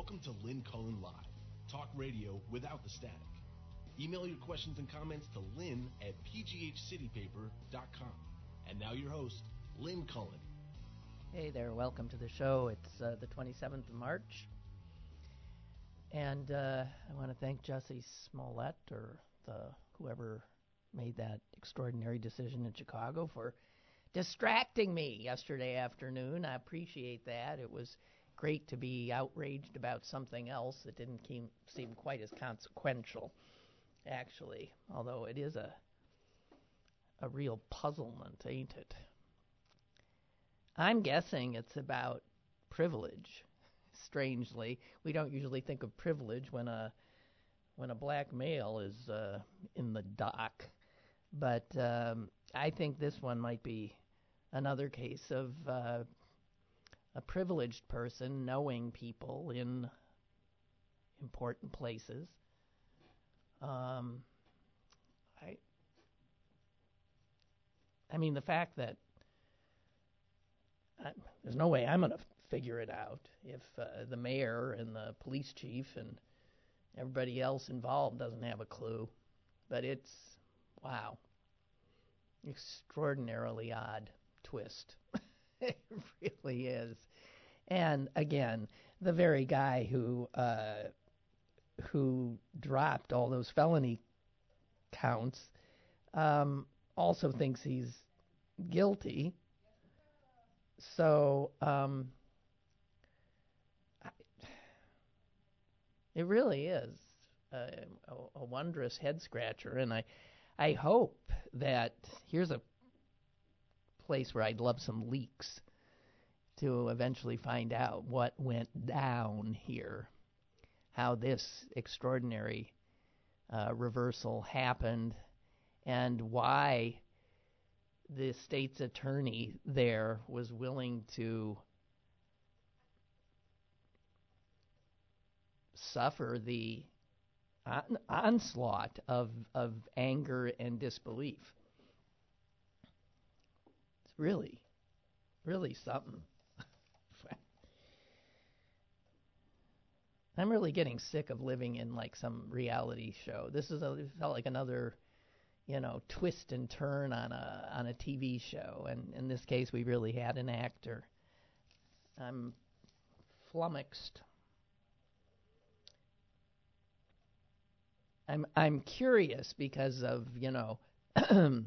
Welcome to Lynn Cullen Live, talk radio without the static. Email your questions and comments to lynn at pghcitypaper.com. And now your host, Lynn Cullen. Hey there, welcome to the show. It's uh, the 27th of March. And uh, I want to thank Jussie Smollett or the whoever made that extraordinary decision in Chicago for distracting me yesterday afternoon. I appreciate that. It was great to be outraged about something else that didn't keem, seem quite as consequential, actually, although it is a a real puzzlement, ain't it? I'm guessing it's about privilege. Strangely, we don't usually think of privilege when a when a black male is uh, in the dock, but um, I think this one might be another case of uh, a privileged person knowing people in important places. Um, I, I mean, the fact that I, there's no way I'm going to figure it out if uh, the mayor and the police chief and everybody else involved doesn't have a clue. But it's, wow, extraordinarily odd twist. it really is. And again, the very guy who uh, who dropped all those felony counts um, also thinks he's guilty. So um, it really is a, a, a wondrous head scratcher, and I I hope that here's a place where I'd love some leaks to eventually find out what went down here, how this extraordinary uh, reversal happened, and why the state's attorney there was willing to suffer the on- onslaught of of anger and disbelief. Really, really something. I'm really getting sick of living in like some reality show. This is a, it felt like another, you know, twist and turn on a on a TV show, and in this case, we really had an actor. I'm flummoxed. I'm I'm curious because of you know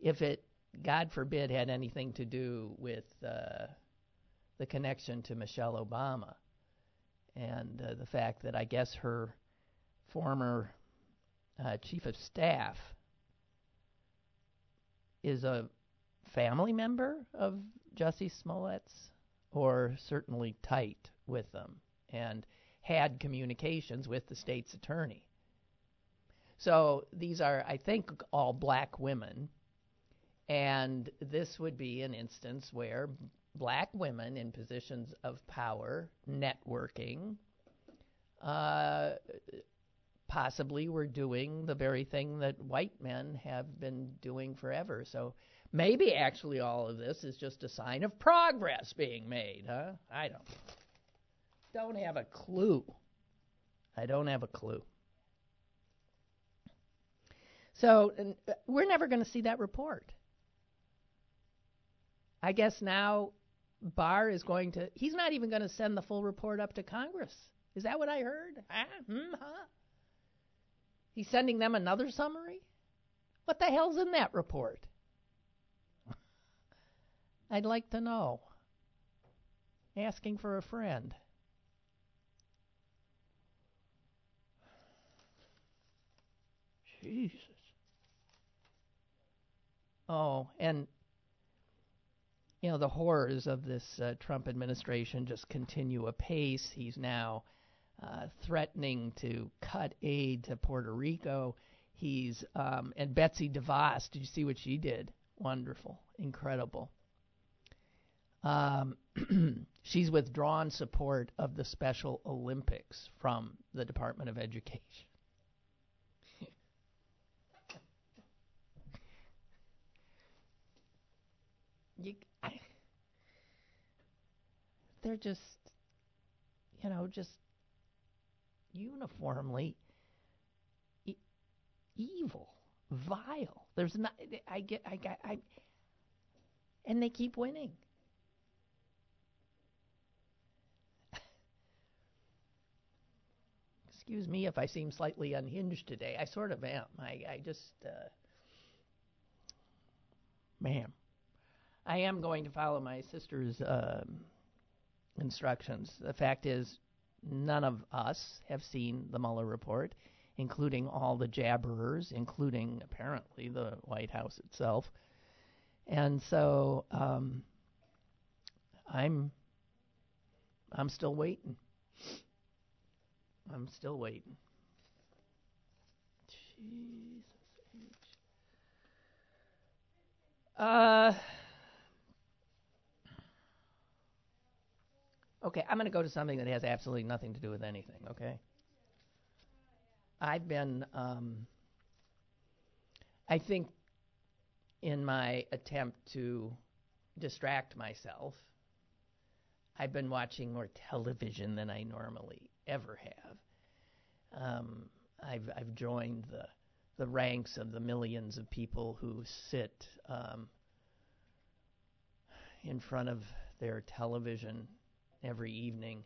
if it God forbid had anything to do with uh, the connection to Michelle Obama and uh, the fact that I guess her former uh, chief of staff is a family member of Jussie Smollett's or certainly tight with them and had communications with the state's attorney. So these are, I think, all black women. And this would be an instance where black women in positions of power, networking, uh, possibly were doing the very thing that white men have been doing forever. So maybe actually all of this is just a sign of progress being made, huh? I don't don't have a clue. I don't have a clue. So uh, we're never going to see that report. I guess now Barr is going to, he's not even going to send the full report up to Congress. Is that what I heard? Ah, hmm, huh? He's sending them another summary? What the hell's in that report? I'd like to know. Asking for a friend. Jesus. Oh, and you know the horrors of this uh, Trump administration just continue apace. He's now uh, threatening to cut aid to Puerto Rico. He's um, and Betsy DeVos. Did you see what she did? Wonderful, incredible. Um, she's withdrawn support of the Special Olympics from the Department of Education. you, they're just, you know, just uniformly e- evil, vile. There's not. I get. I got. I. And they keep winning. Excuse me if I seem slightly unhinged today. I sort of am. I. I just. Uh, ma'am. I am going to follow my sister's um, instructions. The fact is, none of us have seen the Mueller report, including all the jabberers, including apparently the White House itself. And so um, I'm I'm still waiting. I'm still waiting. Jesus H. Uh Okay, I'm going to go to something that has absolutely nothing to do with anything, okay? I've been, um, I think, in my attempt to distract myself, I've been watching more television than I normally ever have. Um, I've, I've joined the, the ranks of the millions of people who sit um, in front of their television every evening,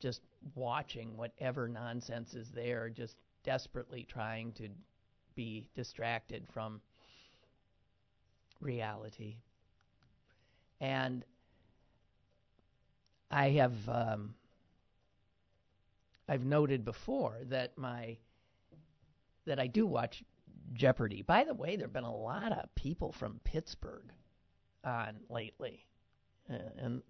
just watching whatever nonsense is there, just desperately trying to be distracted from reality. And I have um, I've noted before that my that I do watch Jeopardy. By the way, there've been a lot of people from Pittsburgh on lately, uh, and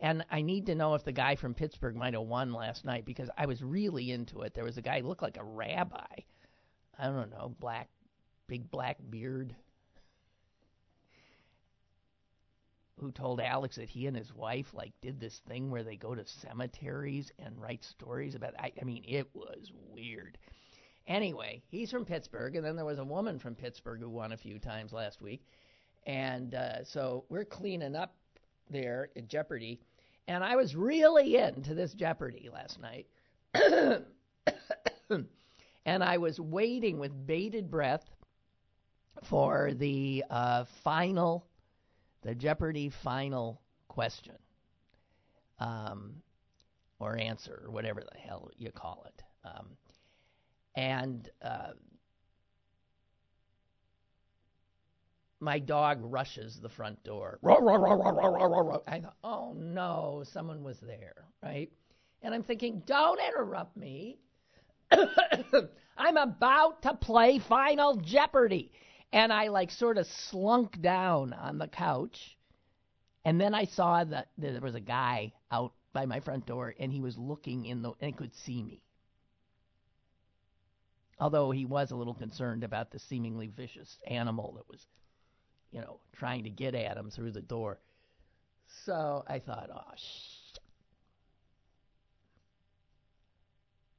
and I need to know if the guy from Pittsburgh might have won last night because I was really into it. There was a guy who looked like a rabbi. I don't know, black, big black beard, who told Alex that he and his wife like did this thing where they go to cemeteries and write stories about. I, I mean, it was weird. Anyway, he's from Pittsburgh, and then there was a woman from Pittsburgh who won a few times last week, and uh, so we're cleaning up there in Jeopardy, and I was really into this Jeopardy last night. and I was waiting with bated breath for the uh, final, the Jeopardy final question, um, or answer, or whatever the hell you call it. Um, and uh, my dog rushes the front door. I thought, oh no, someone was there, right? And I'm thinking, don't interrupt me. I'm about to play Final Jeopardy. And I like sort of slunk down on the couch. And then I saw that there was a guy out by my front door and he was looking in the and could see me. Although he was a little concerned about the seemingly vicious animal that was you know, trying to get at him through the door. So I thought, oh, shit.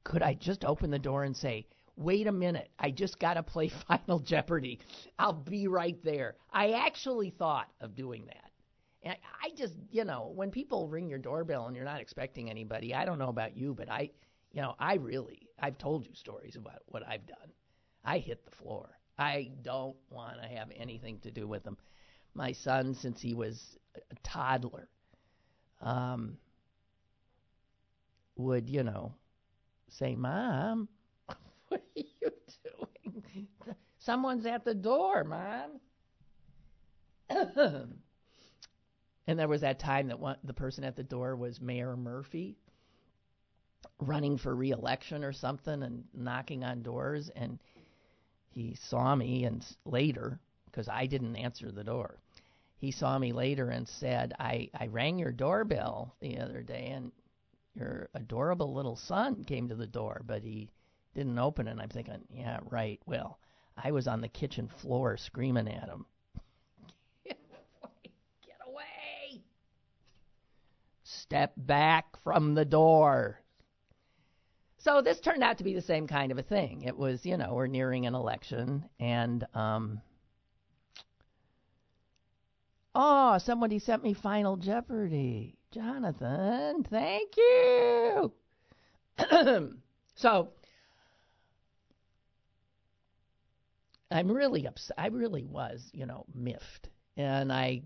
Could I just open the door and say, wait a minute, I just got to play Final Jeopardy. I'll be right there. I actually thought of doing that. And I just, you know, when people ring your doorbell and you're not expecting anybody, I don't know about you, but I, you know, I really, I've told you stories about what I've done. I hit the floor. I don't want to have anything to do with them. My son, since he was a toddler, um, would, you know, say, Mom, what are you doing? Someone's at the door, Mom. and there was that time that one, the person at the door was Mayor Murphy running for reelection or something and knocking on doors and he saw me and later, because I didn't answer the door, he saw me later and said, I, I rang your doorbell the other day and your adorable little son came to the door, but he didn't open it. And I'm thinking, yeah, right. Well, I was on the kitchen floor screaming at him. Get away! Get away! Step back from the door. So this turned out to be the same kind of a thing. It was, you know, we're nearing an election, and um, oh, somebody sent me Final Jeopardy. Jonathan, thank you. So I'm really upset. I really was, you know, miffed. And I,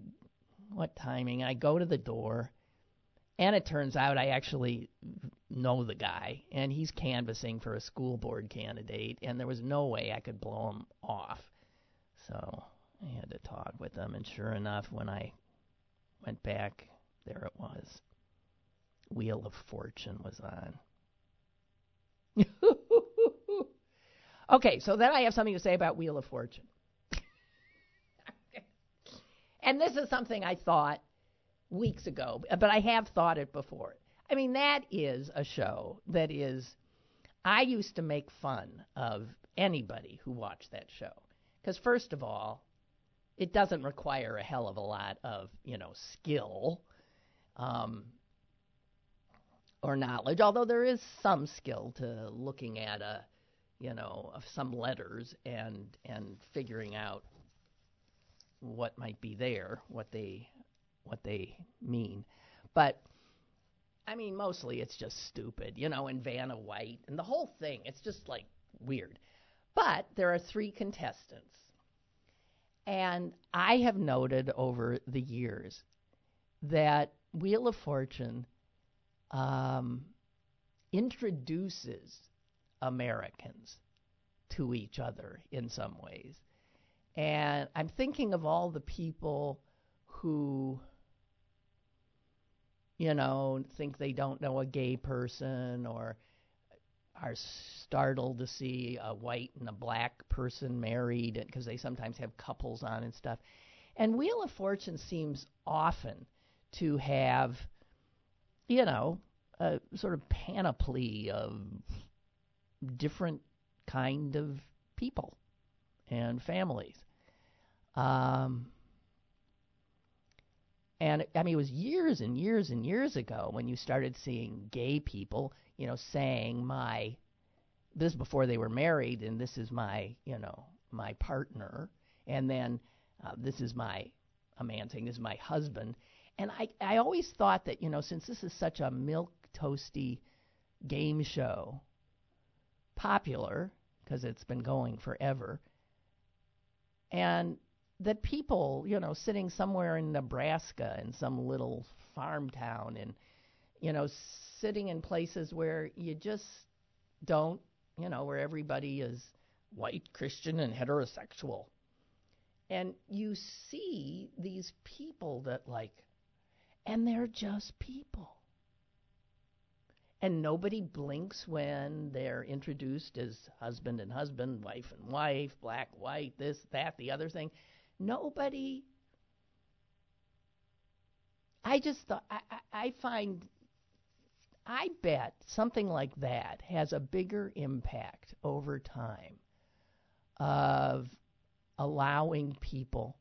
what timing? I go to the door, and it turns out I actually know the guy, and he's canvassing for a school board candidate, and there was no way I could blow him off. So I had to talk with him, and sure enough, when I went back, there it was. Wheel of Fortune was on. okay, so then I have something to say about Wheel of Fortune. and this is something I thought weeks ago, but I have thought it before. I mean, that is a show that is. I used to make fun of anybody who watched that show. Because, first of all, it doesn't require a hell of a lot of, you know, skill um, or knowledge, although there is some skill to looking at a, you know, of some letters and and figuring out what might be there, what they what they mean. But I mean, mostly it's just stupid, you know, and Vanna White and the whole thing. It's just like weird. But there are three contestants. And I have noted over the years that Wheel of Fortune um, introduces Americans to each other in some ways. And I'm thinking of all the people who you know, think they don't know a gay person or are startled to see a white and a black person married because they sometimes have couples on and stuff. And Wheel of Fortune seems often to have, you know, a sort of panoply of different kind of people and families. Um, and I mean, it was years and years and years ago when you started seeing gay people, you know, saying my, this before they were married, and this is my, you know, my partner, and then uh, this is my, a man saying this is my husband, and I, I always thought that, you know, since this is such a milk toasty game show, popular because it's been going forever, and that people, you know, sitting somewhere in Nebraska in some little farm town and, you know, sitting in places where you just don't, you know, where everybody is white, Christian, and heterosexual. And you see these people that, like, and they're just people. And nobody blinks when they're introduced as husband and husband, wife and wife, black, white, this, that, the other thing. Nobody. I just thought, I, I, find, I bet something like that has a bigger impact over time of allowing people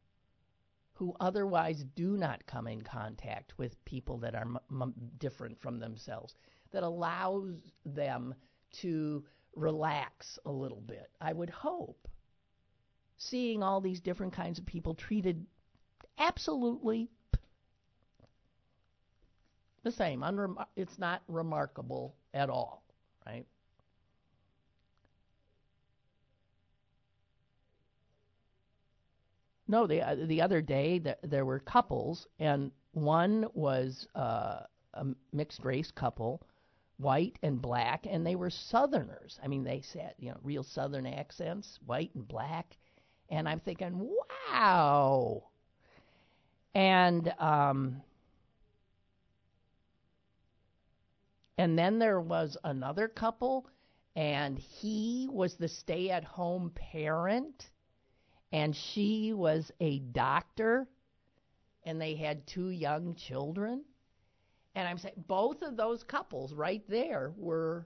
who otherwise do not come in contact with people that are different from themselves, that allows them to relax a little bit. I would hope seeing all these different kinds of people treated absolutely the same. Unrem- it's not remarkable at all, right? No, the uh, the other day the, there were couples, and one was uh, a mixed race couple, white and black, and they were Southerners. I mean, they said you know real Southern accents, white and black, and I'm thinking, wow. And um, and then there was another couple, and he was the stay-at-home parent, and she was a doctor, and they had two young children. And I'm saying both of those couples right there were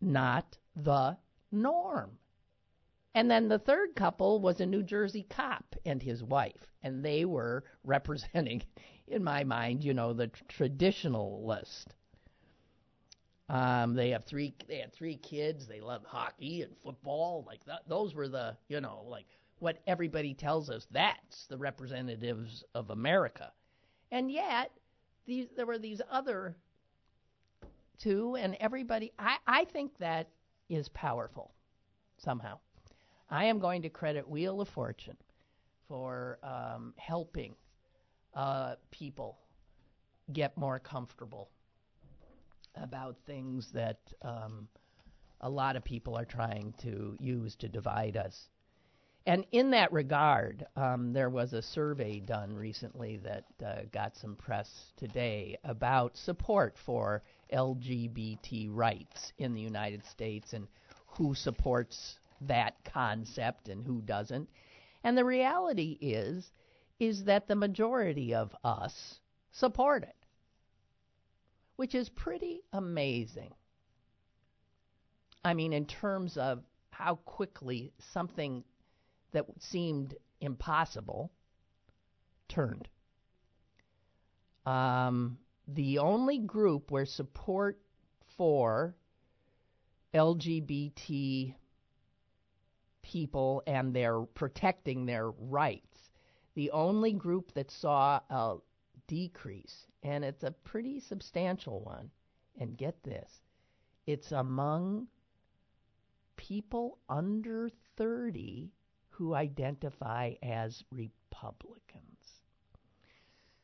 not the norm. And then the third couple was a New Jersey cop and his wife, and they were representing, in my mind, you know, the traditionalist. Um, they have three. They had three kids. They love hockey and football. Like that, those were the, you know, like what everybody tells us. That's the representatives of America, and yet these there were these other two, and everybody. I, I think that is powerful somehow. I am going to credit Wheel of Fortune for um, helping uh, people get more comfortable about things that um, a lot of people are trying to use to divide us. And in that regard, um, there was a survey done recently that uh, got some press today about support for LGBT rights in the United States and who supports that concept and who doesn't. And the reality is is that the majority of us support it, which is pretty amazing. I mean, in terms of how quickly something that seemed impossible turned. Um, the only group where support for LGBT people and they're protecting their rights, the only group that saw a decrease, and it's a pretty substantial one, and get this, it's among people under 30 who identify as Republicans.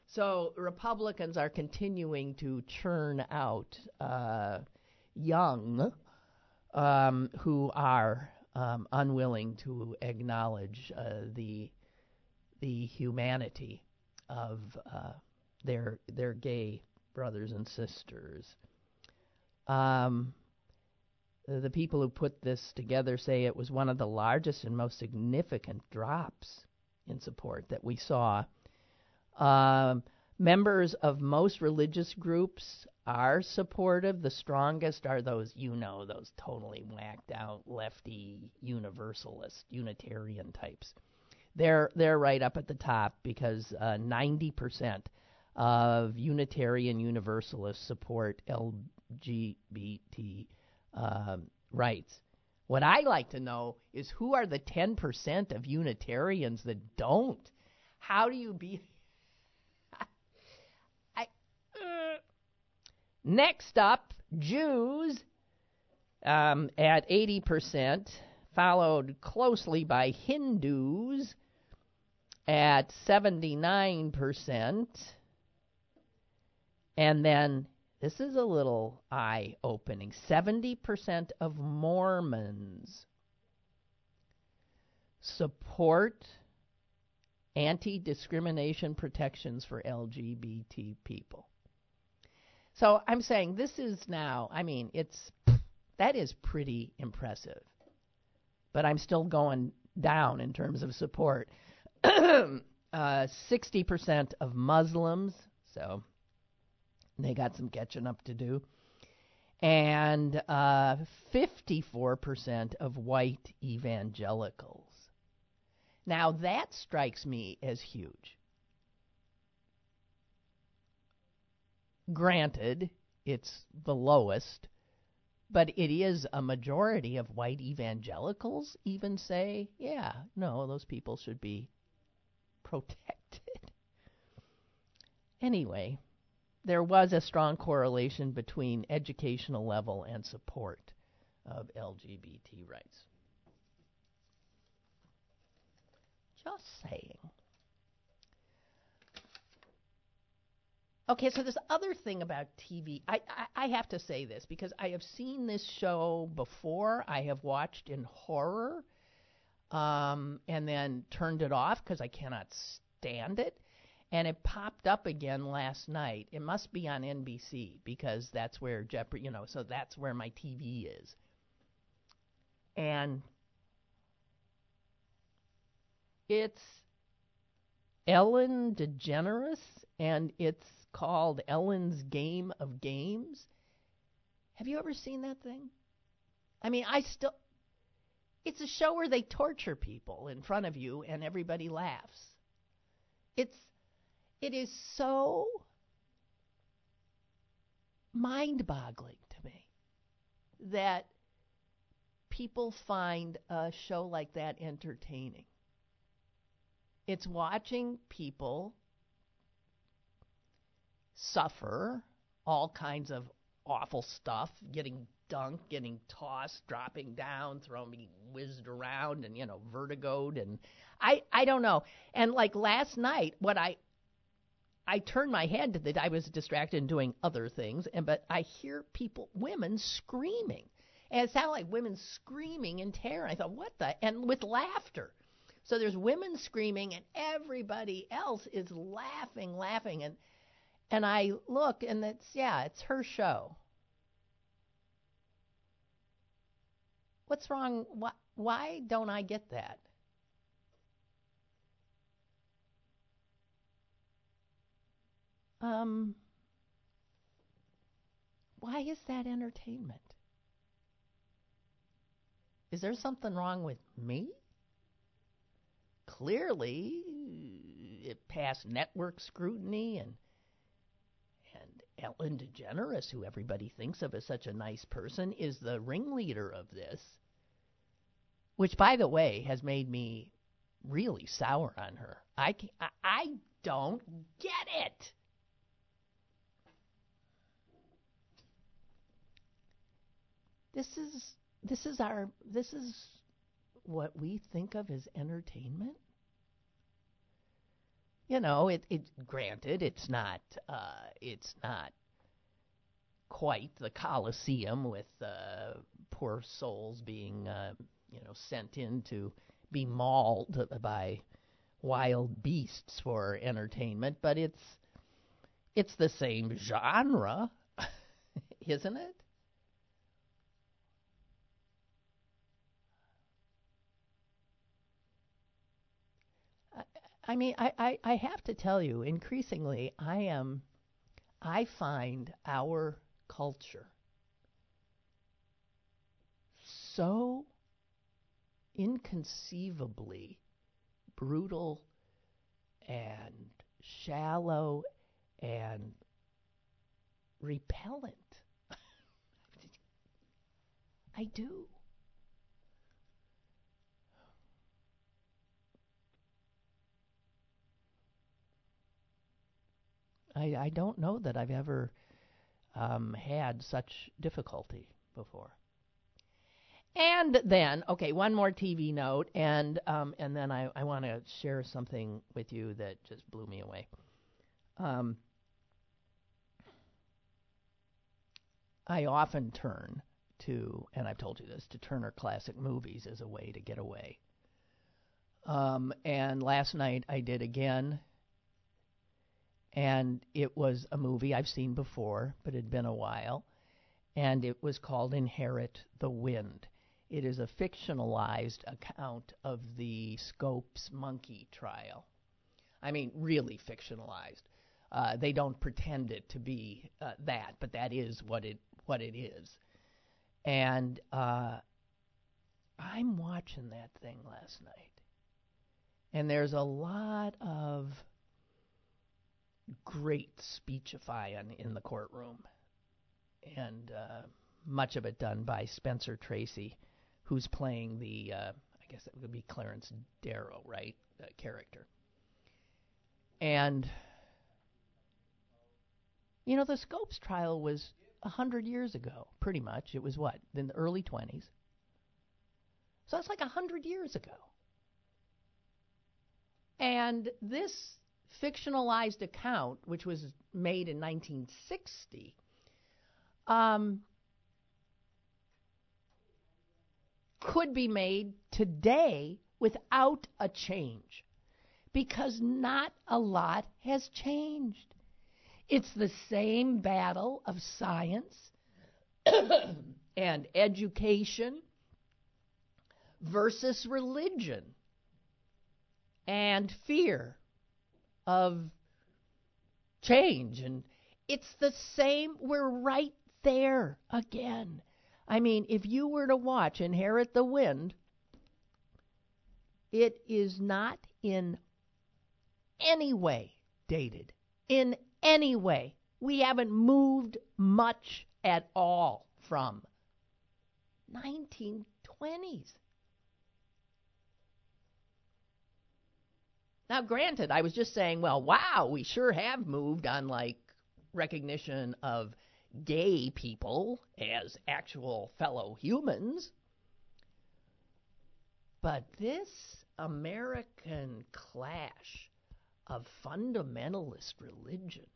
So Republicans are continuing to churn out uh, young um, who are um, unwilling to acknowledge uh, the the humanity of uh, their their gay brothers and sisters. Um, the people who put this together say it was one of the largest and most significant drops in support that we saw. Um, members of most religious groups are supportive. The strongest are those, you know, those totally whacked out lefty universalist Unitarian types. They're they're right up at the top because uh, 90% of Unitarian Universalists support LGBT um, rights. What I like to know is who are the 10% of Unitarians that don't? How do you be? I, uh. Next up, Jews um, at 80%, followed closely by Hindus at 79%, and then this is a little eye opening. 70% of Mormons support anti discrimination protections for LGBT people. So I'm saying this is now, I mean, it's that is pretty impressive. But I'm still going down in terms of support. uh, 60% of Muslims, so they got some catching up to do. And uh, 54% of white evangelicals. Now, that strikes me as huge. Granted, it's the lowest, but it is a majority of white evangelicals even say, yeah, no, those people should be protected. Anyway, there was a strong correlation between educational level and support of LGBT rights. Just saying. Okay, so this other thing about TV, I, I, I, have to say this because I have seen this show before. I have watched in horror um, and then turned it off because I cannot stand it and it popped up again last night. It must be on NBC because that's where Jeopardy, you know, so that's where my TV is. And it's Ellen DeGeneres, and it's called Ellen's Game of Games. Have you ever seen that thing? I mean, I still. It's a show where they torture people in front of you and everybody laughs. It's it is so mind boggling to me that people find a show like that entertaining. It's watching people suffer all kinds of awful stuff, getting dunked, getting tossed, dropping down, throwing me whizzed around, and you know, vertigoed, and I I don't know. And like last night, what I I turned my head to the I was distracted and doing other things, and but I hear people, women screaming, and it sounded like women screaming in terror. I thought, what the? And with laughter. So there's women screaming, and everybody else is laughing, laughing, and and I look, and it's yeah, it's her show. What's wrong? Why, why don't I get that? Um, why is that entertainment? Is there something wrong with me? Clearly, it passed network scrutiny and Ellen DeGeneres, who everybody thinks of as such a nice person, is the ringleader of this. Which, by the way, has made me really sour on her. I, I don't get it. This is this is our this is what we think of as entertainment. You know, it it granted it's not uh, it's not quite the Colosseum with uh, poor souls being uh, you know sent in to be mauled by wild beasts for entertainment, but it's it's the same genre, isn't it? I mean, I, I, I have to tell you, increasingly, I am, I find our culture so inconceivably brutal and shallow and repellent. I do. I, I don't know that I've ever um, had such difficulty before. And then, okay, one more TV note, and um, and then I, I want to share something with you that just blew me away. Um, I often turn to, and I've told you this, to Turner Classic Movies as a way to get away. Um, and last night I did again and it was a movie I've seen before, but it had been a while, and it was called Inherit the Wind. It is a fictionalized account of the Scopes monkey trial. I mean, really fictionalized. Uh, they don't pretend it to be uh, that, but that is what it what it is. And uh, I'm watching that thing last night, and there's a lot of great speechifying in the courtroom, and uh, much of it done by Spencer Tracy, who's playing the uh, I guess it would be Clarence Darrow, right? The character. And you know, the Scopes trial was a hundred years ago, pretty much. It was what in the early twenties. So that's like a hundred years ago. And this fictionalized account, which was made in 1960, um, could be made today without a change because not a lot has changed. It's the same battle of science and education versus religion and fear of change. And it's the same. We're right there again. I mean if you were to watch inherit the wind it is not in any way dated. In any way. We haven't moved much at all from 1920s Now, granted, I was just saying, well, wow, we sure have moved on like recognition of gay people as actual fellow humans. But this American clash of fundamentalist religion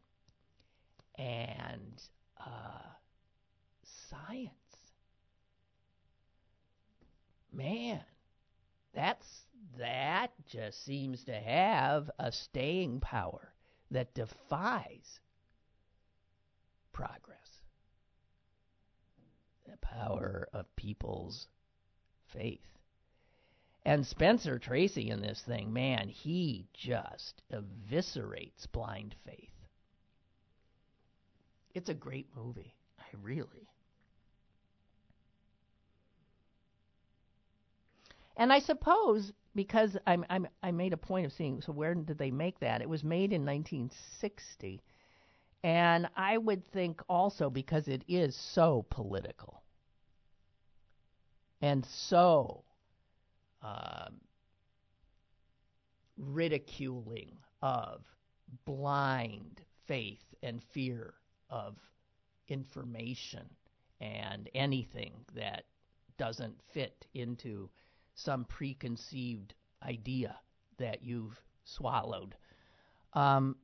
and uh, science, man, that's that just seems to have a staying power that defies progress. The power of people's faith. And Spencer Tracy in this thing, man, he just eviscerates blind faith. It's a great movie. I really. And I suppose because I'm, I'm I made a point of seeing so where did they make that? It was made in 1960. And I would think also because it is so political and so um, ridiculing of blind faith and fear of information and anything that doesn't fit into some preconceived idea that you've swallowed. Um,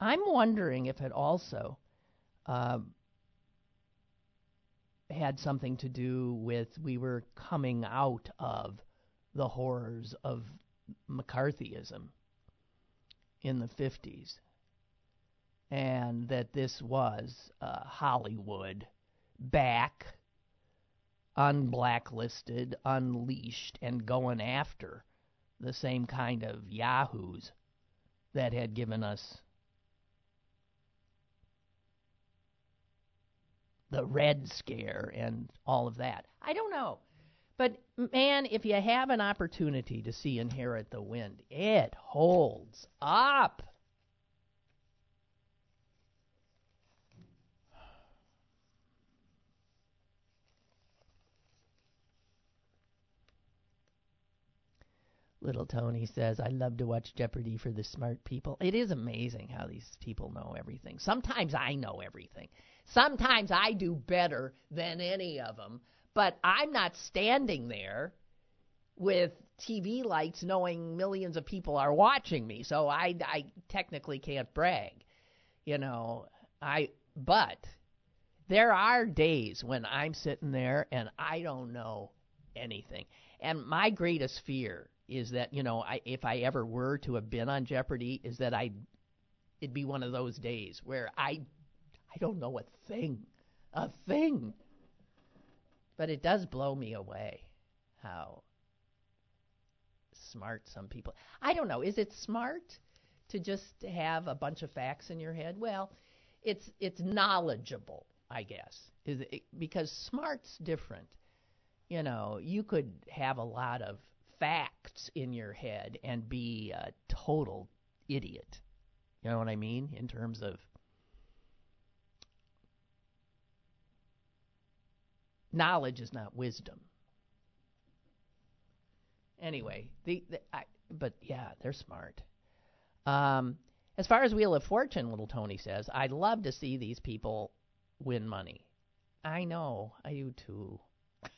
I'm wondering if it also uh, had something to do with we were coming out of the horrors of McCarthyism in the 50s, and that this was uh, Hollywood back unblacklisted, unleashed, and going after the same kind of yahoos that had given us the Red Scare and all of that. I don't know. But man, if you have an opportunity to see Inherit the Wind, it holds up. Little Tony says, I love to watch Jeopardy for the smart people. It is amazing how these people know everything. Sometimes I know everything. Sometimes I do better than any of them, but I'm not standing there with TV lights knowing millions of people are watching me. So I, I technically can't brag. You know, I, but there are days when I'm sitting there and I don't know anything. And my greatest fear is that you know I, if I ever were to have been on Jeopardy, is that I it'd be one of those days where I I don't know a thing, a thing. But it does blow me away how smart some people. I don't know. Is it smart to just have a bunch of facts in your head? Well, it's it's knowledgeable, I guess. Is it, because smart's different. You know, you could have a lot of facts in your head and be a total idiot. You know what I mean? In terms of knowledge is not wisdom. Anyway, the, the I, but yeah, they're smart. Um, as far as Wheel of Fortune, little Tony says, I'd love to see these people win money. I know, I do too. I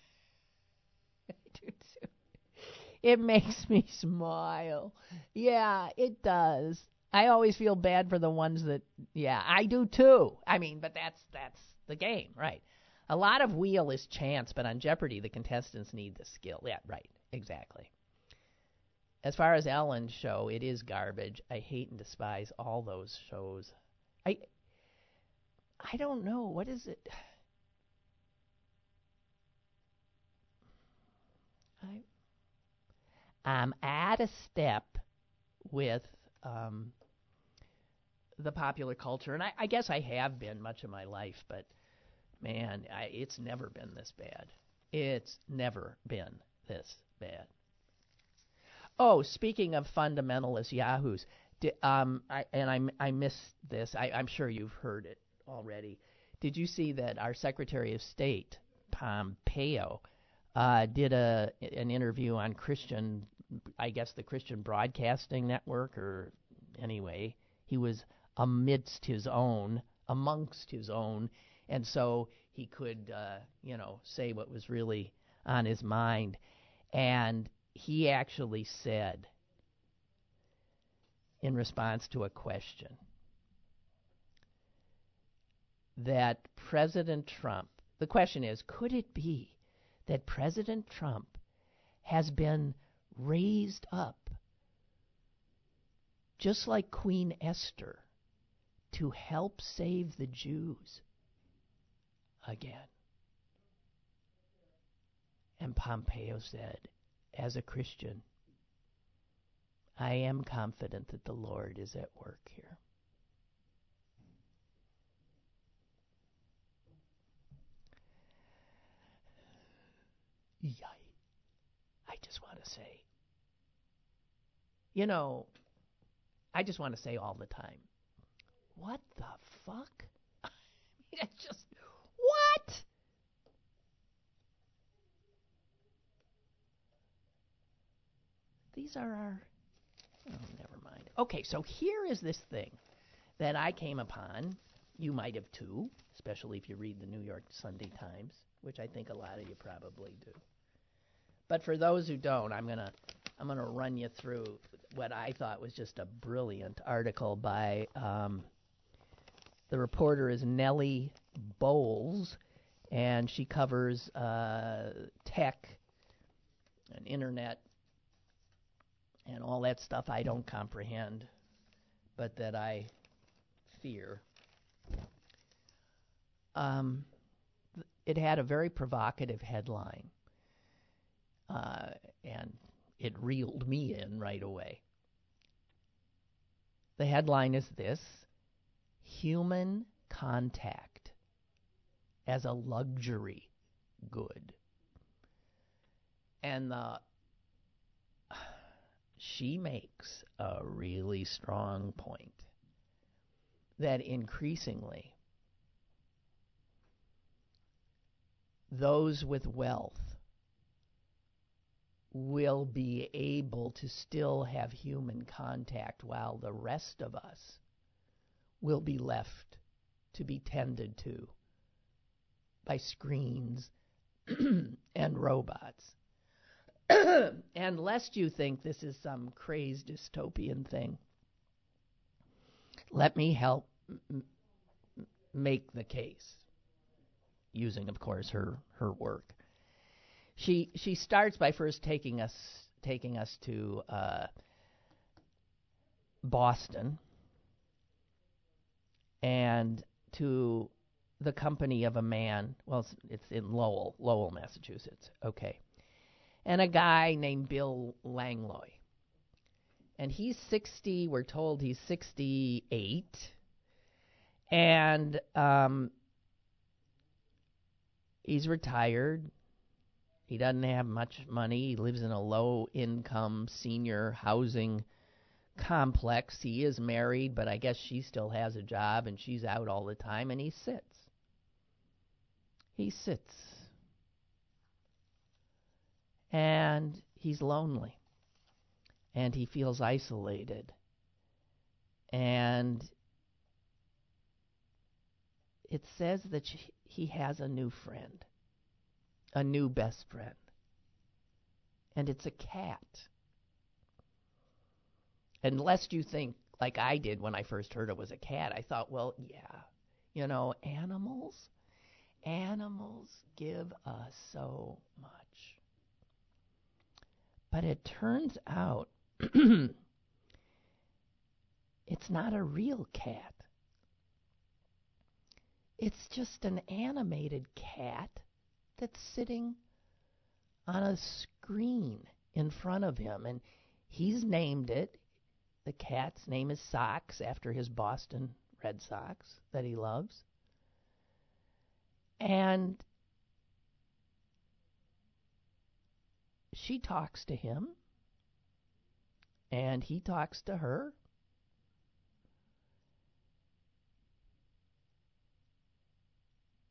do too. It makes me smile. Yeah, it does. I always feel bad for the ones that yeah, I do too. I mean, but that's that's the game, right? A lot of wheel is chance, but on Jeopardy the contestants need the skill. Yeah, right. Exactly. As far as Ellen's show, it is garbage. I hate and despise all those shows. I I don't know. What is it? I I'm at a step with um, the popular culture, and I, I guess I have been much of my life, but man, I, it's never been this bad. It's never been this bad. Oh, speaking of fundamentalist yahoos, um, I, and I, I missed this. I, I'm sure you've heard it already. Did you see that our Secretary of State Pompeo uh, did a an interview on Christian I guess the Christian Broadcasting Network, or anyway, he was amidst his own amongst his own, and so he could, uh, you know, say what was really on his mind. And he actually said, in response to a question, that President Trump, the question is, could it be that President Trump has been raised up, just like Queen Esther, to help save the Jews again? And Pompeo said, as a Christian, I am confident that the Lord is at work here. I just want to say, you know, I just want to say all the time, what the fuck? I mean, it's just, what? These are our. Oh, never mind. Okay, so here is this thing that I came upon. You might have too, especially if you read the New York Sunday Times, which I think a lot of you probably do. But for those who don't, I'm gonna I'm gonna run you through what I thought was just a brilliant article by um, the reporter is Nellie Bowles, and she covers uh, tech and internet and all that stuff I don't comprehend, but that I fear. Um, it had a very provocative headline uh, and it reeled me in right away. The headline is this Human Contact as a Luxury Good. And the, she makes a really strong point that increasingly those with wealth will be able to still have human contact while the rest of us will be left to be tended to by screens and robots. and lest you think this is some crazed dystopian thing, let me help m- make the case, using, of course, her, her work she she starts by first taking us taking us to uh, Boston and to the company of a man. Well, it's, it's in Lowell, Lowell, Massachusetts. Okay, and a guy named Bill Langlois, and he's sixty. We're told he's sixty-eight, and um, he's retired he doesn't have much money. He lives in a low income senior housing complex. He is married, but I guess she still has a job and she's out all the time, and he sits. He sits. And he's lonely. And he feels isolated. And it says that she, he has a new friend a new best friend. And it's a cat. And lest you think, like I did when I first heard it was a cat, I thought, well, yeah, you know, animals, animals give us so much. But it turns out it's not a real cat. It's just an animated cat that's sitting on a screen in front of him. And he's named it. The cat's name is Sox after his Boston Red Sox that he loves. And she talks to him, and he talks to her.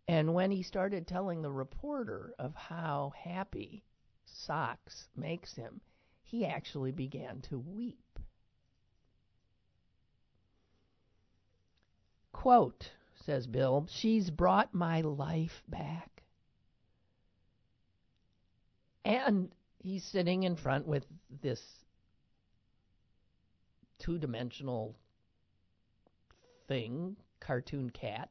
And when he started telling the reporter of how happy Sox makes him, he actually began to weep. Quote says Bill. She's brought my life back. And he's sitting in front with this two dimensional thing, cartoon cat.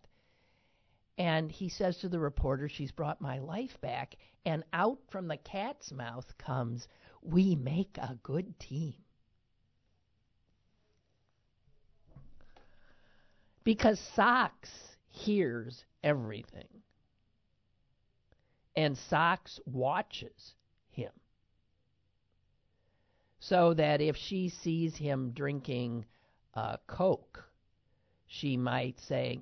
And he says to the reporter, She's brought my life back. And out from the cat's mouth comes, We make a good team. Because Sox hears everything. And Sox watches him. So that if she sees him drinking uh, Coke, she might say,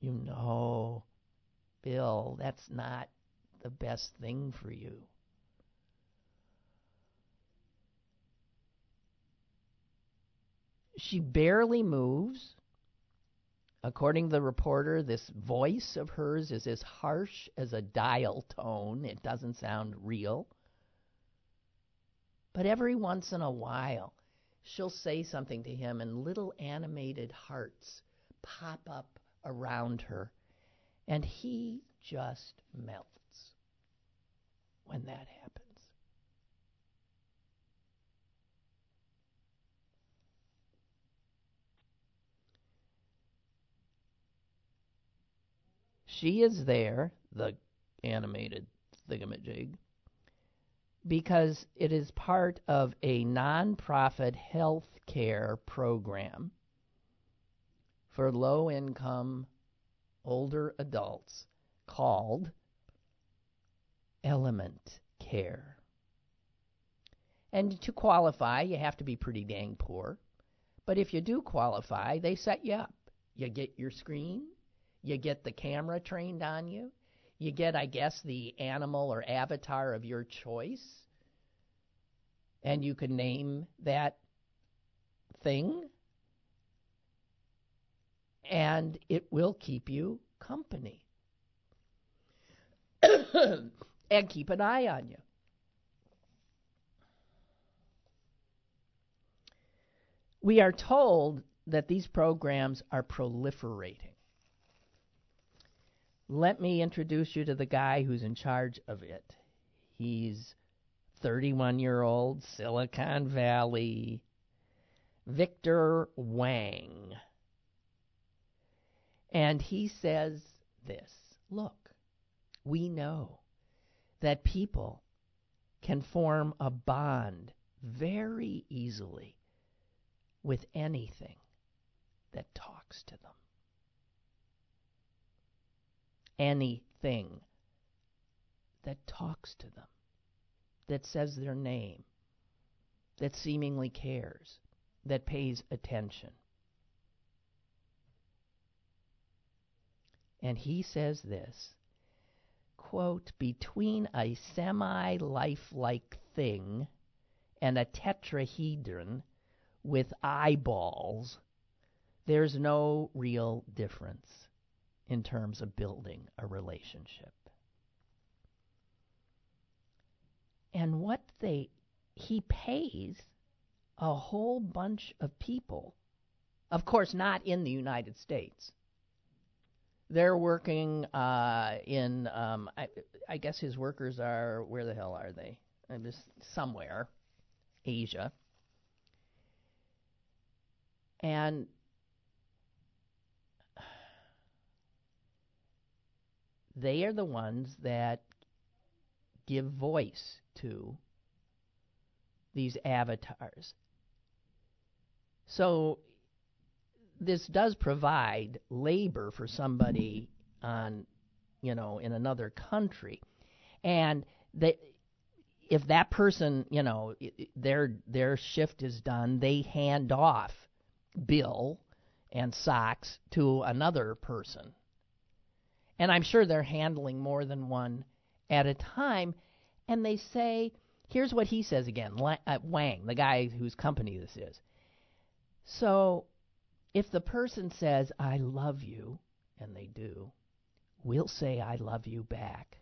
You know, Bill, that's not the best thing for you. She barely moves. According to the reporter, this voice of hers is as harsh as a dial tone. It doesn't sound real. But every once in a while, she'll say something to him, and little animated hearts pop up around her, and he just melts when that happens. She is there, the animated thingamajig, because it is part of a nonprofit health care program for low income older adults called Element Care. And to qualify, you have to be pretty dang poor. But if you do qualify, they set you up. You get your screen, you get the camera trained on you, you get, I guess, the animal or avatar of your choice, and you can name that thing, and it will keep you company. and keep an eye on you. We are told that these programs are proliferating. Let me introduce you to the guy who's in charge of it. He's 31 year old Silicon Valley, Victor Wang. And he says this Look, we know that people can form a bond very easily with anything that talks to them. Anything that talks to them, that says their name, that seemingly cares, that pays attention. And he says this quote, between a semi lifelike thing and a tetrahedron with eyeballs, there's no real difference in terms of building a relationship. And what they he pays a whole bunch of people, of course not in the United States. They're working uh, in, um, I, I guess his workers are, where the hell are they? Uh, just somewhere, Asia. And they are the ones that give voice to these avatars. So this does provide labor for somebody on, you know, in another country, and that if that person, you know, their their shift is done, they hand off bill and Sox to another person. And I'm sure they're handling more than one at a time. And they say, here's what he says again uh, Wang, the guy whose company this is. So if the person says, I love you, and they do, we'll say, I love you back.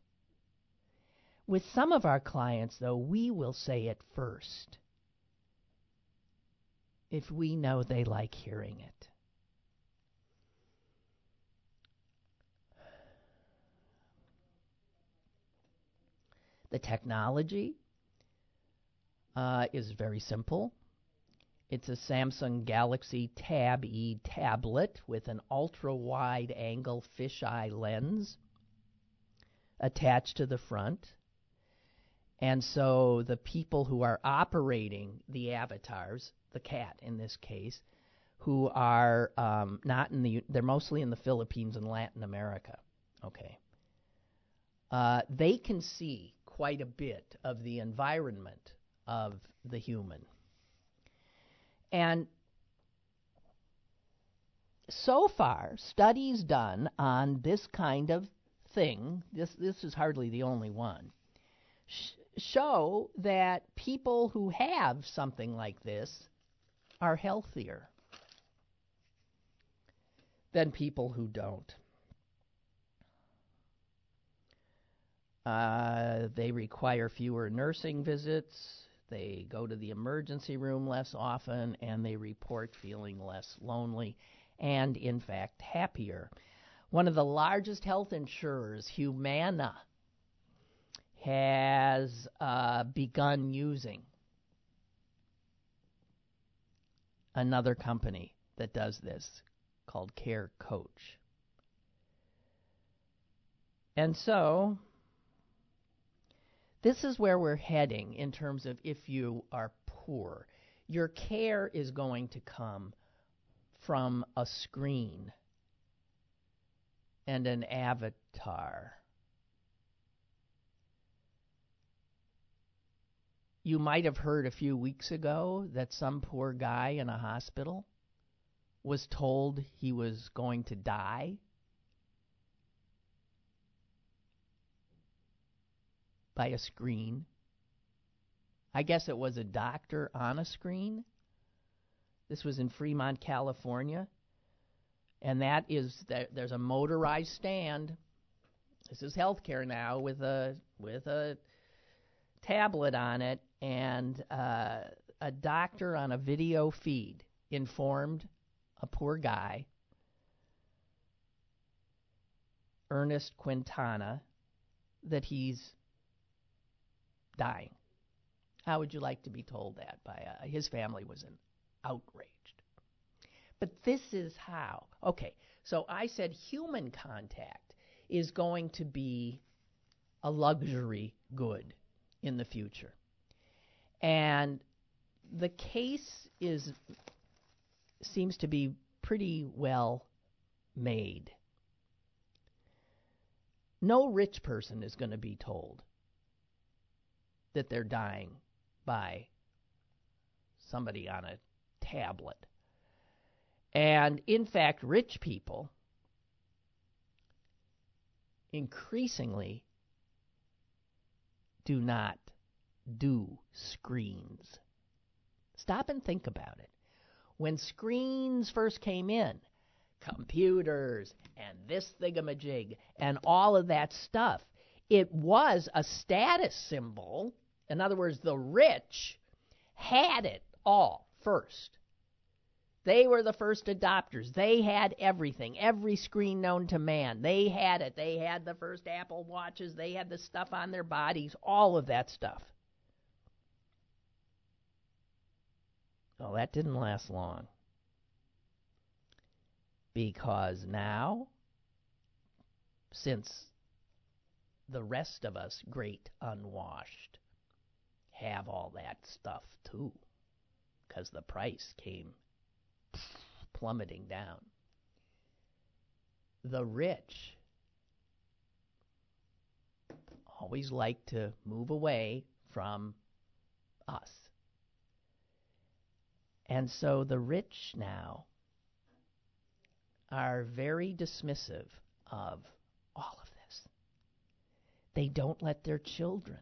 With some of our clients, though, we will say it first if we know they like hearing it. The technology uh, is very simple. It's a Samsung Galaxy Tab E tablet with an ultra wide angle fisheye lens attached to the front. And so the people who are operating the avatars, the cat in this case, who are um, not in the, they're mostly in the Philippines and Latin America. Okay. Uh, they can see quite a bit of the environment of the human. And so far, studies done on this kind of thing, this, this is hardly the only one, sh- show that people who have something like this are healthier than people who don't. Uh, they require fewer nursing visits. They go to the emergency room less often, and they report feeling less lonely and, in fact, happier. One of the largest health insurers, Humana, has uh, begun using another company that does this called Care Coach. And so, this is where we're heading in terms of if you are poor. Your care is going to come from a screen and an avatar. You might have heard a few weeks ago that some poor guy in a hospital was told he was going to die by a screen. I guess it was a doctor on a screen. This was in Fremont, California. And that is that there's a motorized stand. This is healthcare now with a with a tablet on it and uh, a doctor on a video feed informed a poor guy, Ernest Quintana, that he's dying. How would you like to be told that by uh, his family was in outraged. But this is how. Okay, so I said human contact is going to be a luxury good in the future. And the case is seems to be pretty well made. No rich person is going to be told that they're dying by somebody on a tablet. And in fact, rich people increasingly do not do screens. Stop and think about it. When screens first came in, computers and this thingamajig and all of that stuff, it was a status symbol. In other words, the rich had it all first. They were the first adopters. They had everything, every screen known to man. They had it. They had the first Apple Watches. They had the stuff on their bodies, all of that stuff. Well, that didn't last long. Because now, since the rest of us, great unwashed, have all that stuff too, because the price came plummeting down. The rich always like to move away from us. And so the rich now are very dismissive of. They don't let their children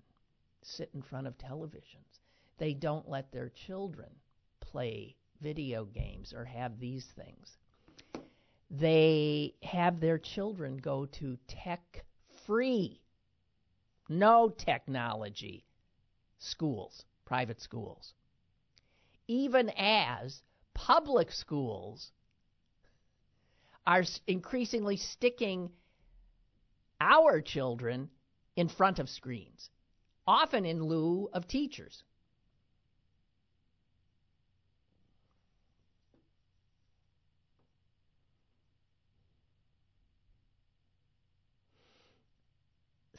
sit in front of televisions. They don't let their children play video games or have these things. They have their children go to tech free, no technology schools, private schools. Even as public schools are increasingly sticking our children in front of screens. often in lieu of teachers.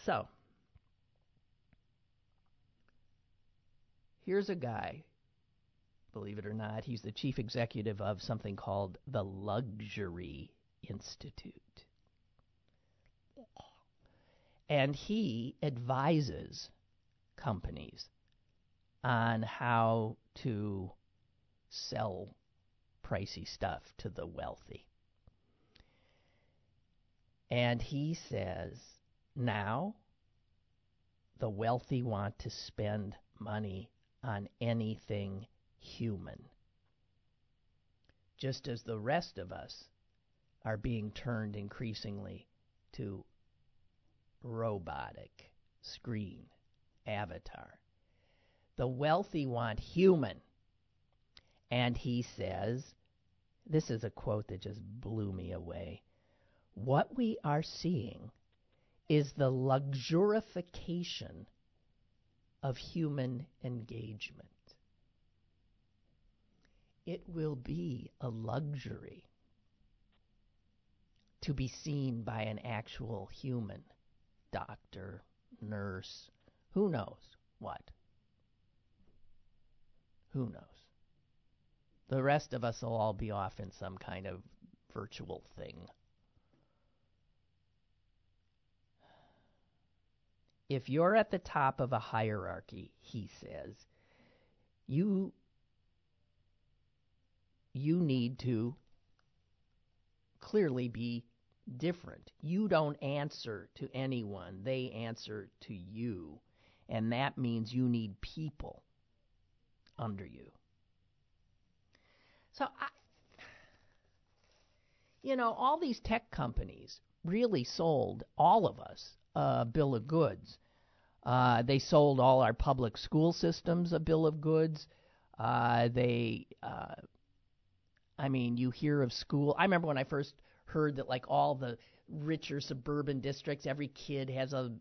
So, here's a guy, believe it or not, he's the chief executive of something called the Luxury Institute. And he advises companies on how to sell pricey stuff to the wealthy. And he says now the wealthy want to spend money on anything human, just as the rest of us are being turned increasingly to robotic, screen, avatar. The wealthy want human. And he says, this is a quote that just blew me away. What we are seeing is the luxurification of human engagement. It will be a luxury to be seen by an actual human doctor, nurse, who knows what? Who knows? The rest of us will all be off in some kind of virtual thing. If you're at the top of a hierarchy, he says, you you need to clearly be different. You don't answer to anyone, they answer to you. And that means you need people under you. So, I, you know, all these tech companies really sold all of us a bill of goods. Uh, they sold all our public school systems a bill of goods. Uh, they, uh, I mean, you hear of school. I remember when I first heard that like all the richer suburban districts, every kid has a,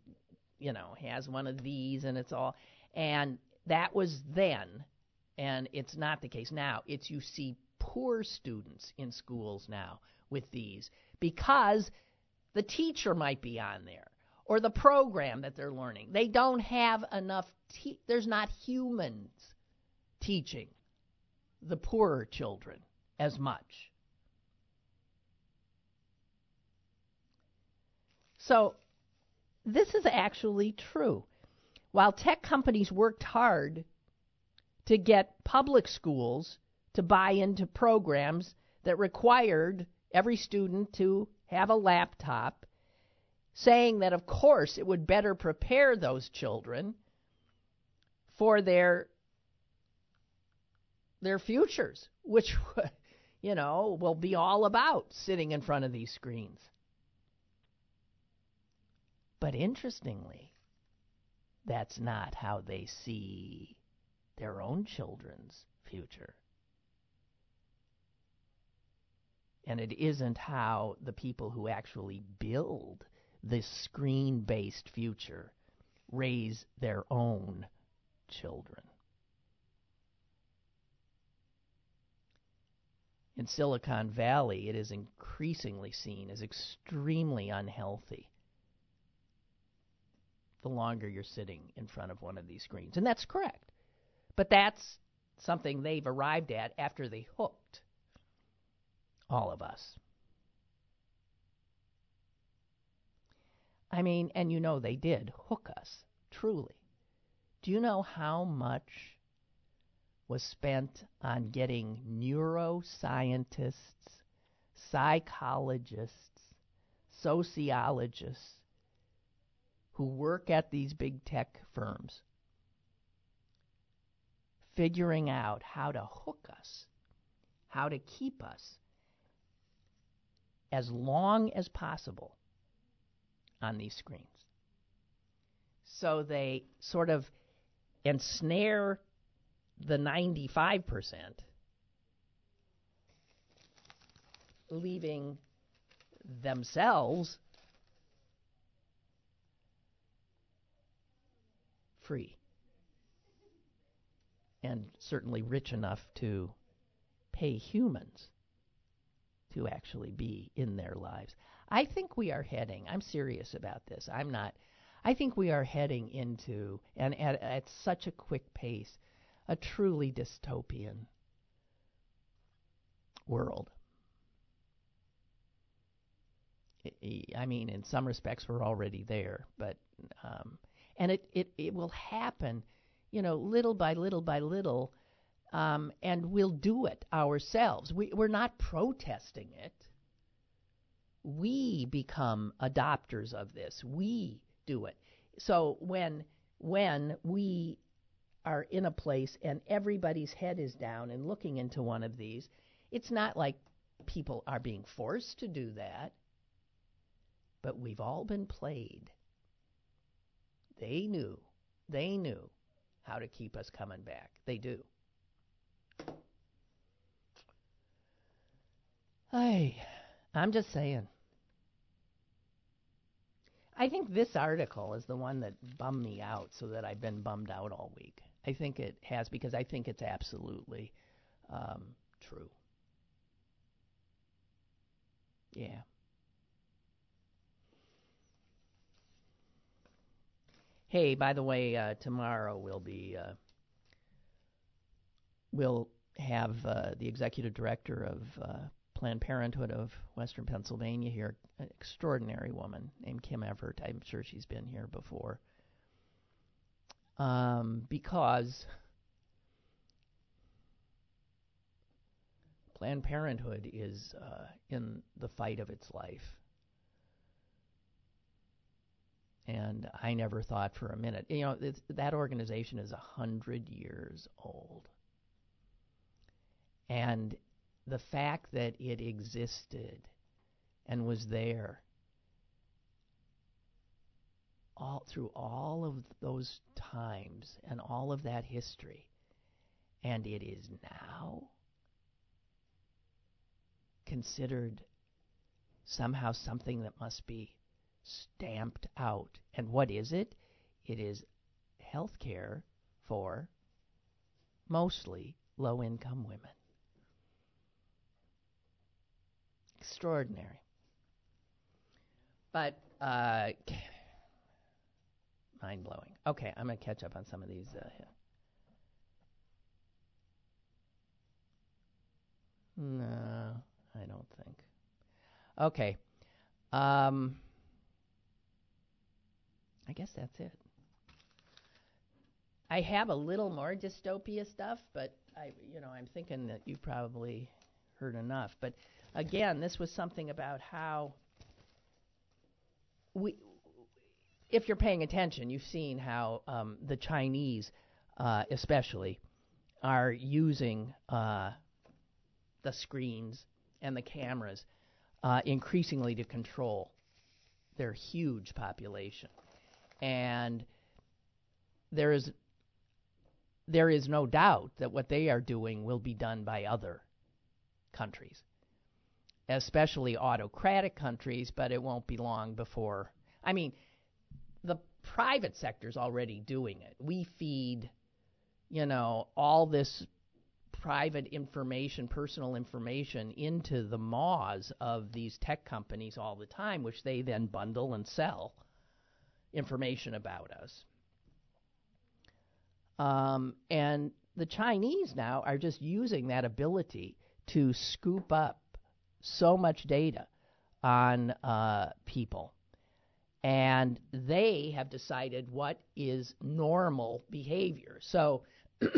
you know, has one of these, and it's all, and that was then, and it's not the case now. It's you see poor students in schools now with these because the teacher might be on there or the program that they're learning. They don't have enough, te- there's not humans teaching the poorer children as much. So this is actually true. While tech companies worked hard to get public schools to buy into programs that required every student to have a laptop, saying that, of course, it would better prepare those children for their their futures, which you know will be all about sitting in front of these screens. But interestingly, that's not how they see their own children's future. And it isn't how the people who actually build this screen based future raise their own children. In Silicon Valley, it is increasingly seen as extremely unhealthy the longer you're sitting in front of one of these screens. And that's correct. But that's something they've arrived at after they hooked all of us. I mean, and you know they did hook us, truly. Do you know how much was spent on getting neuroscientists, psychologists, sociologists who work at these big tech firms figuring out how to hook us, how to keep us as long as possible on these screens. So they sort of ensnare the 95%, leaving themselves free. And certainly rich enough to pay humans to actually be in their lives. I think we are heading, I'm serious about this. I'm not, I think we are heading into, and at, at such a quick pace, a truly dystopian world. I mean, in some respects, we're already there, but um, and it, it it will happen, you know, little by little by little, um, and we'll do it ourselves. We we're not protesting it. We become adopters of this. We do it. So when when we are in a place and everybody's head is down and looking into one of these, it's not like people are being forced to do that. But we've all been played. They knew. They knew how to keep us coming back. They do. Hey, I'm just saying. I think this article is the one that bummed me out so that I've been bummed out all week. I think it has because I think it's absolutely um, true. Yeah. Hey, by the way, uh, tomorrow we'll be uh, we'll have uh, the executive director of uh, Planned Parenthood of Western Pennsylvania here, an extraordinary woman named Kim Evert. I'm sure she's been here before. Um, because Planned Parenthood is uh, in the fight of its life. And I never thought for a minute, you know, that organization is a hundred years old. And the fact that it existed and was there all through all of those times and all of that history, and it is now considered somehow something that must be stamped out. And what is it? It is health care for mostly low income women. Extraordinary. But uh, mind blowing. Okay, I'm going to catch up on some of these. Uh, no, I don't think. Okay. Um, I guess that's it. I have a little more dystopia stuff, but I, you know, I'm thinking that you probably heard enough. But again, this was something about how we, if you're paying attention, you've seen how um, the Chinese, uh, especially, are using uh, the screens and the cameras uh, increasingly to control their huge population. And there is there is no doubt that what they are doing will be done by other countries, especially autocratic countries, but it won't be long before. I mean, private sector is already doing it. We feed, you know, all this private information, personal information into the maws of these tech companies all the time, which they then bundle and sell information about us. Um, and the Chinese now are just using that ability to scoop up so much data on uh, people. And they have decided what is normal behavior. So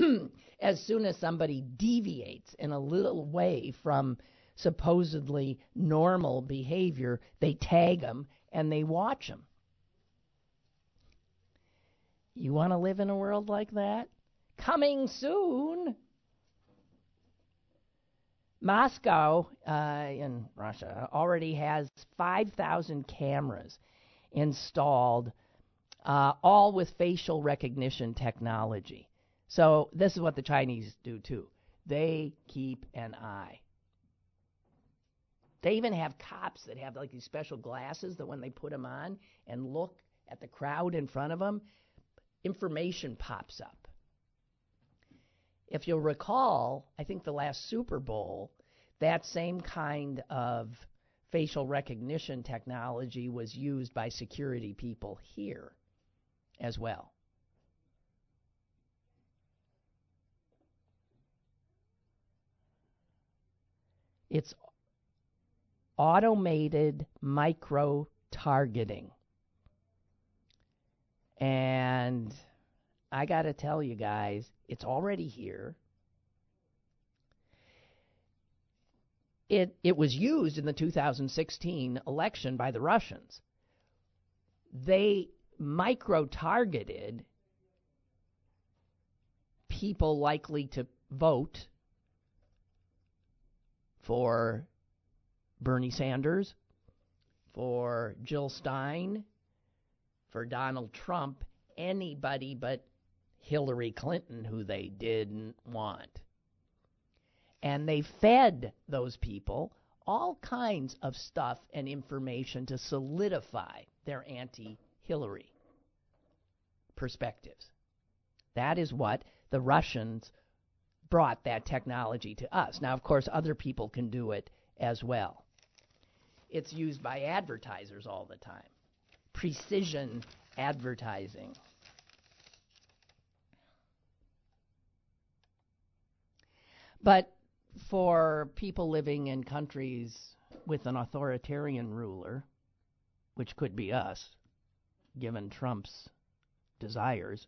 as soon as somebody deviates in a little way from supposedly normal behavior, they tag them and they watch them. You want to live in a world like that? Coming soon. Moscow uh, in Russia already has 5,000 cameras installed, uh, all with facial recognition technology. So this is what the Chinese do too. They keep an eye. They even have cops that have like these special glasses that when they put them on and look at the crowd in front of them, information pops up. If you'll recall, I think the last Super Bowl, that same kind of facial recognition technology was used by security people here as well. It's automated micro targeting. And I got to tell you guys, it's already here. It, it was used in the 2016 election by the Russians. They micro targeted people likely to vote for Bernie Sanders, for Jill Stein, for Donald Trump, anybody but Hillary Clinton, who they didn't want. And they fed those people all kinds of stuff and information to solidify their anti Hillary perspectives. That is what the Russians brought that technology to us. Now, of course, other people can do it as well. It's used by advertisers all the time. Precision advertising. But for people living in countries with an authoritarian ruler, which could be us, given Trump's desires,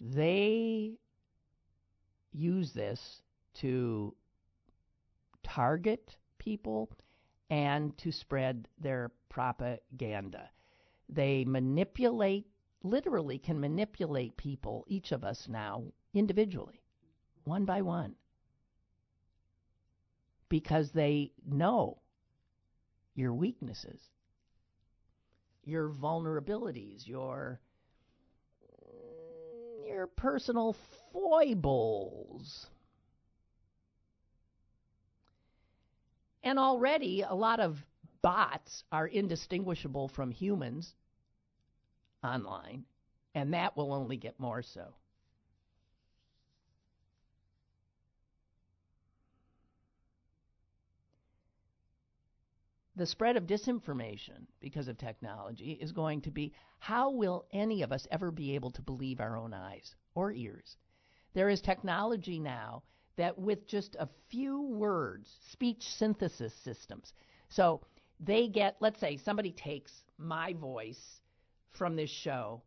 they use this to target people and to spread their propaganda. They manipulate, literally, can manipulate people, each of us now, individually, one by one, because they know your weaknesses, your vulnerabilities, your your personal foibles. And already a lot of bots are indistinguishable from humans online, and that will only get more so. The spread of disinformation because of technology is going to be how will any of us ever be able to believe our own eyes or ears? There is technology now that with just a few words, speech synthesis systems. So they get, let's say somebody takes my voice from this show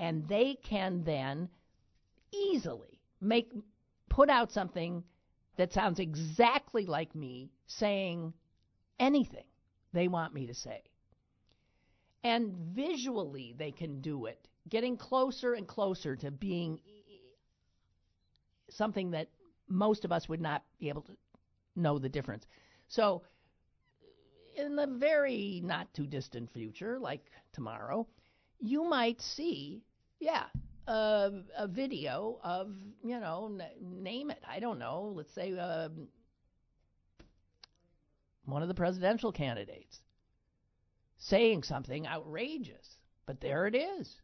and they can then easily make put out something that sounds exactly like me saying anything they want me to say. And visually they can do it, getting closer and closer to being something that most of us would not be able to know the difference. So, in the very not too distant future, like tomorrow, you might see, yeah, a, a video of, you know, n- name it. I don't know. Let's say uh, one of the presidential candidates saying something outrageous. But there it is.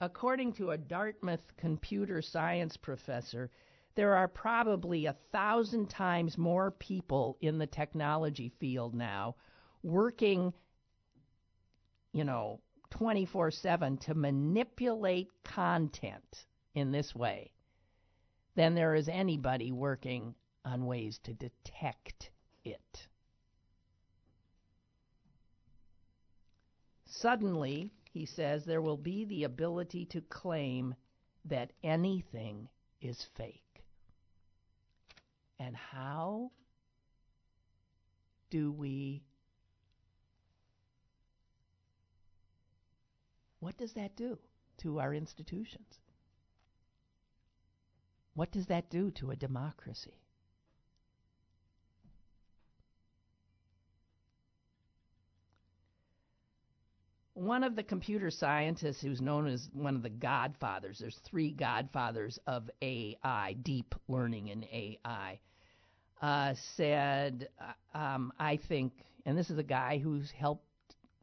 According to a Dartmouth computer science professor, there are probably a thousand times more people in the technology field now working, you know, 24 7 to manipulate content in this way than there is anybody working on ways to detect it. Suddenly, he says there will be the ability to claim that anything is fake. And how do we What does that do to our institutions? What does that do to a democracy? one of the computer scientists who's known as one of the godfathers, there's three godfathers of AI, deep learning in AI, uh, said, uh, um, I think, and this is a guy who's helped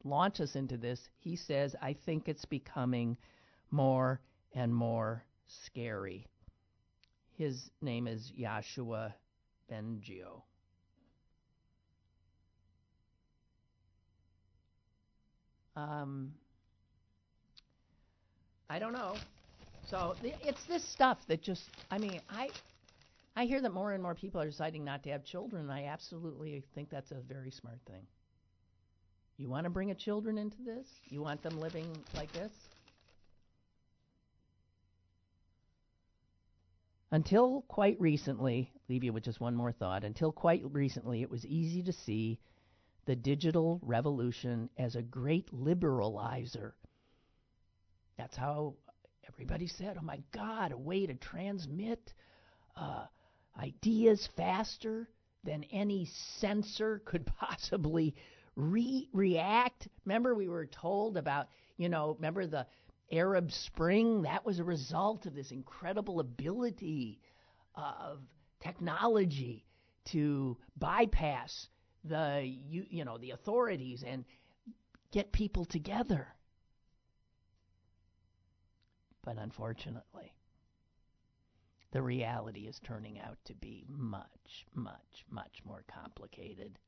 launch us into this, he says, I think it's becoming more and more scary. His name is Yoshua Bengio. Um, I don't know. So it's this stuff that just, I mean, I, I hear that more and more people are deciding not to have children. I absolutely think that's a very smart thing. You want to bring a children into this? You want them living like this? Until quite recently, leave you with just one more thought. Until quite recently, it was easy to see the digital revolution as a great liberalizer. That's how everybody said, oh my God, a way to transmit uh, ideas faster than any censor could possibly re- react. Remember, we were told about, you know, remember the Arab Spring? That was a result of this incredible ability of technology to bypass the you, you know the authorities and get people together. But unfortunately, the reality is turning out to be much, much, much more complicated.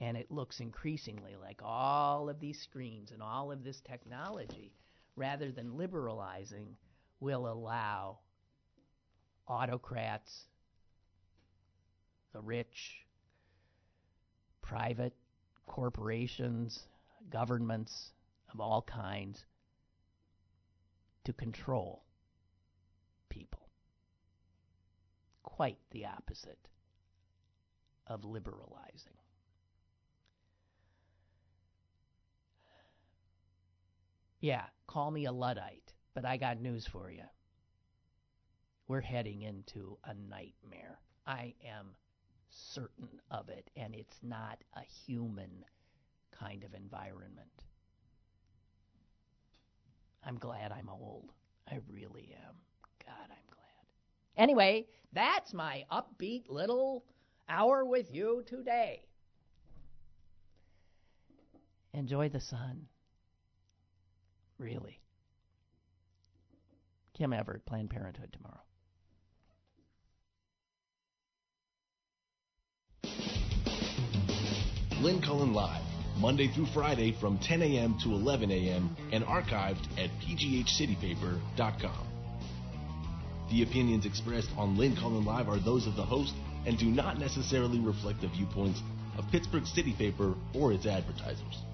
And it looks increasingly like all of these screens and all of this technology, rather than liberalizing, will allow autocrats the rich, private corporations, governments of all kinds to control people. Quite the opposite of liberalizing. Yeah, call me a Luddite, but I got news for you. We're heading into a nightmare. I am certain of it, and it's not a human kind of environment. I'm glad I'm old. I really am. God, I'm glad. Anyway, that's my upbeat little hour with you today. Enjoy the sun. Really. Kim Evert, Planned Parenthood tomorrow. Lynn Cullen Live, Monday through Friday from 10 a.m. to 11 a.m. and archived at pghcitypaper.com. The opinions expressed on Lynn Cullen Live are those of the host and do not necessarily reflect the viewpoints of Pittsburgh City Paper or its advertisers.